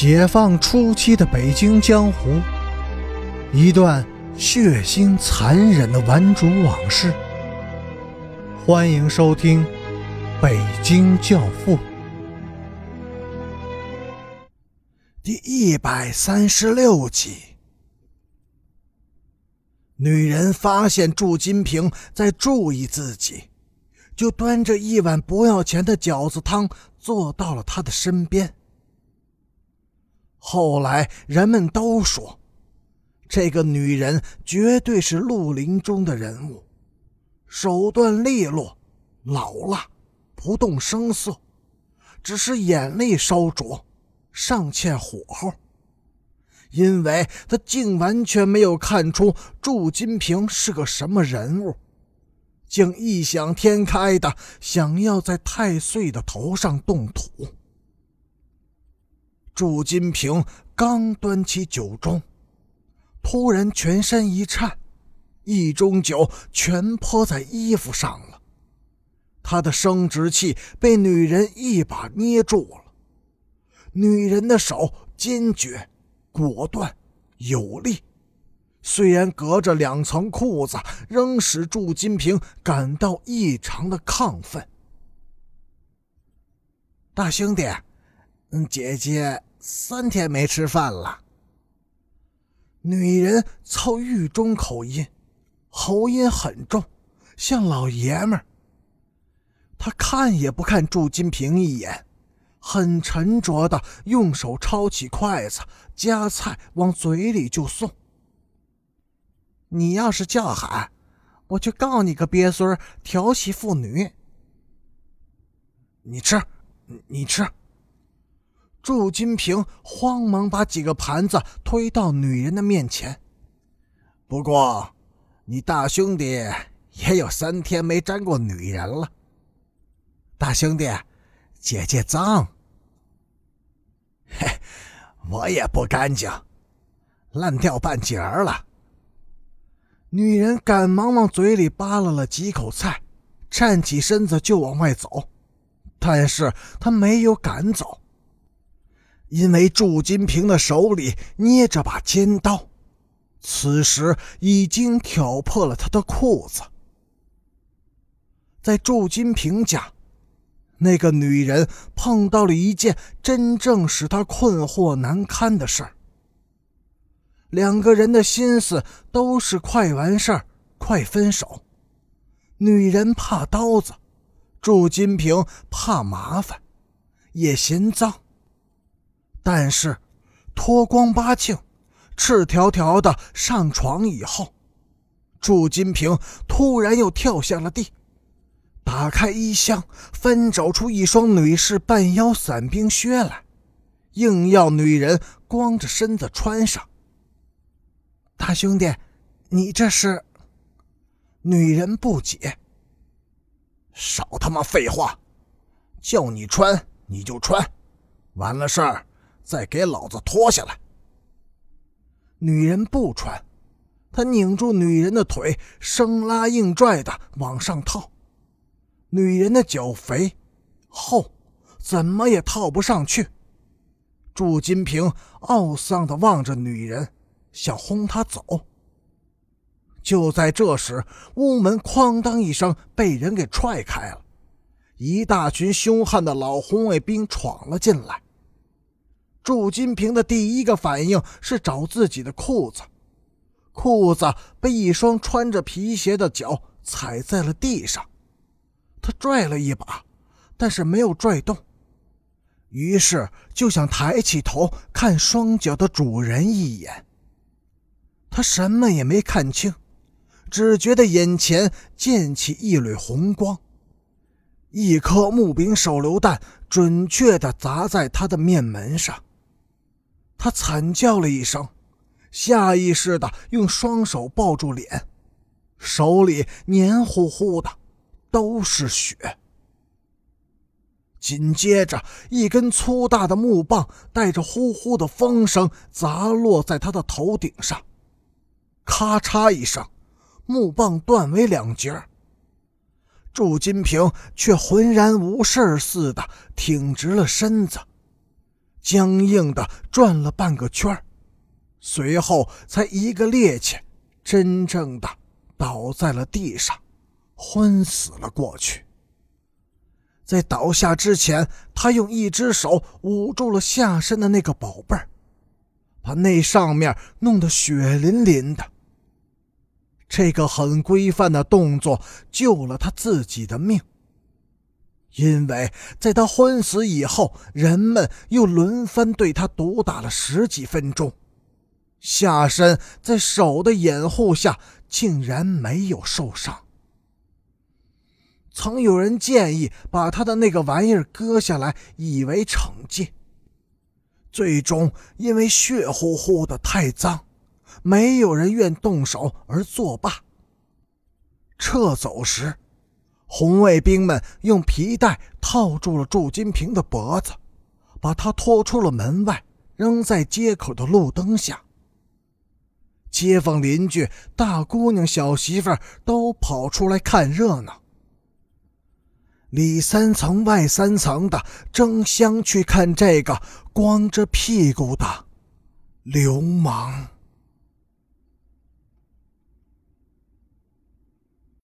解放初期的北京江湖，一段血腥残忍的顽主往事。欢迎收听《北京教父》第一百三十六集。女人发现祝金平在注意自己，就端着一碗不要钱的饺子汤坐到了他的身边。后来人们都说，这个女人绝对是绿林中的人物，手段利落，老辣，不动声色，只是眼泪烧灼，尚欠火候。因为他竟完全没有看出祝金平是个什么人物，竟异想天开的想要在太岁的头上动土。祝金平刚端起酒盅，突然全身一颤，一盅酒全泼在衣服上了。他的生殖器被女人一把捏住了，女人的手坚决、果断、有力，虽然隔着两层裤子，仍使祝金平感到异常的亢奋。大兄弟，嗯，姐姐。三天没吃饭了。女人操狱中口音，喉音很重，像老爷们儿。他看也不看祝金平一眼，很沉着的用手抄起筷子夹菜往嘴里就送。你要是叫喊，我就告你个鳖孙调戏妇女。你吃，你吃。祝金平慌忙把几个盘子推到女人的面前。不过，你大兄弟也有三天没沾过女人了。大兄弟，姐姐脏。嘿，我也不干净，烂掉半截儿了。女人赶忙往嘴里扒拉了几口菜，站起身子就往外走，但是她没有赶走。因为祝金平的手里捏着把尖刀，此时已经挑破了他的裤子。在祝金平家，那个女人碰到了一件真正使他困惑难堪的事儿。两个人的心思都是快完事儿，快分手。女人怕刀子，祝金平怕麻烦，也嫌脏。但是，脱光八庆，赤条条的上床以后，祝金平突然又跳下了地，打开衣箱，翻找出一双女士半腰伞兵靴来，硬要女人光着身子穿上。大兄弟，你这是？女人不解。少他妈废话，叫你穿你就穿，完了事儿。再给老子脱下来！女人不穿，他拧住女人的腿，生拉硬拽的往上套。女人的脚肥厚，怎么也套不上去。祝金平懊丧的望着女人，想轰她走。就在这时，屋门哐当一声被人给踹开了，一大群凶悍的老红卫兵闯了进来。祝金平的第一个反应是找自己的裤子，裤子被一双穿着皮鞋的脚踩在了地上，他拽了一把，但是没有拽动，于是就想抬起头看双脚的主人一眼。他什么也没看清，只觉得眼前溅起一缕红光，一颗木柄手榴弹准确地砸在他的面门上。他惨叫了一声，下意识的用双手抱住脸，手里黏糊糊的，都是血。紧接着，一根粗大的木棒带着呼呼的风声砸落在他的头顶上，咔嚓一声，木棒断为两截。祝金平却浑然无事似的挺直了身子。僵硬的转了半个圈随后才一个趔趄，真正的倒在了地上，昏死了过去。在倒下之前，他用一只手捂住了下身的那个宝贝儿，把那上面弄得血淋淋的。这个很规范的动作救了他自己的命，因为在他昏死以后，人们又轮番对他毒打了十几分钟，下身在手的掩护下竟然没有受伤。曾有人建议把他的那个玩意儿割下来，以为惩戒。最终因为血乎乎的太脏，没有人愿动手而作罢。撤走时，红卫兵们用皮带套住了祝金平的脖子，把他拖出了门外，扔在街口的路灯下。街坊邻居、大姑娘、小媳妇都跑出来看热闹。里三层外三层的争相去看这个光着屁股的流氓。